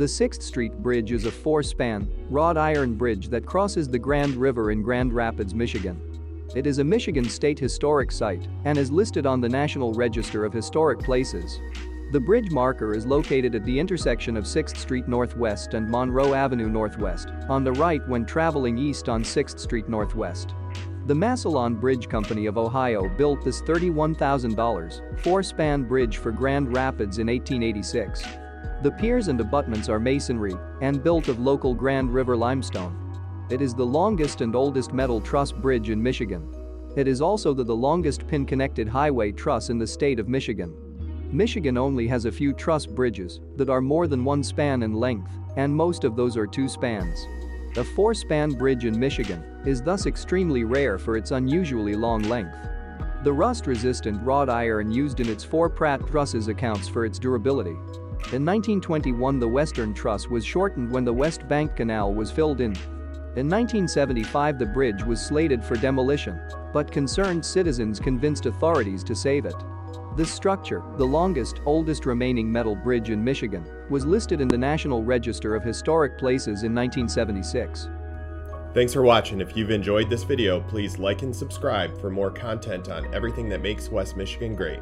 The 6th Street Bridge is a four-span, wrought iron bridge that crosses the Grand River in Grand Rapids, Michigan. It is a Michigan State Historic Site and is listed on the National Register of Historic Places. The bridge marker is located at the intersection of 6th Street Northwest and Monroe Avenue Northwest, on the right when traveling east on 6th Street Northwest. The Massillon Bridge Company of Ohio built this $31,000, four-span bridge for Grand Rapids in 1886. The piers and abutments are masonry and built of local Grand River limestone. It is the longest and oldest metal truss bridge in Michigan. It is also the, the longest pin-connected highway truss in the state of Michigan. Michigan only has a few truss bridges that are more than one span in length, and most of those are two spans. A four-span bridge in Michigan is thus extremely rare for its unusually long length. The rust-resistant wrought iron used in its four Pratt trusses accounts for its durability. In 1921 the western truss was shortened when the West Bank Canal was filled in. In 1975 the bridge was slated for demolition, but concerned citizens convinced authorities to save it. This structure, the longest, oldest remaining metal bridge in Michigan, was listed in the National Register of Historic Places in 1976. Thanks for watching. If you've enjoyed this video, please like and subscribe for more content on everything that makes West Michigan great.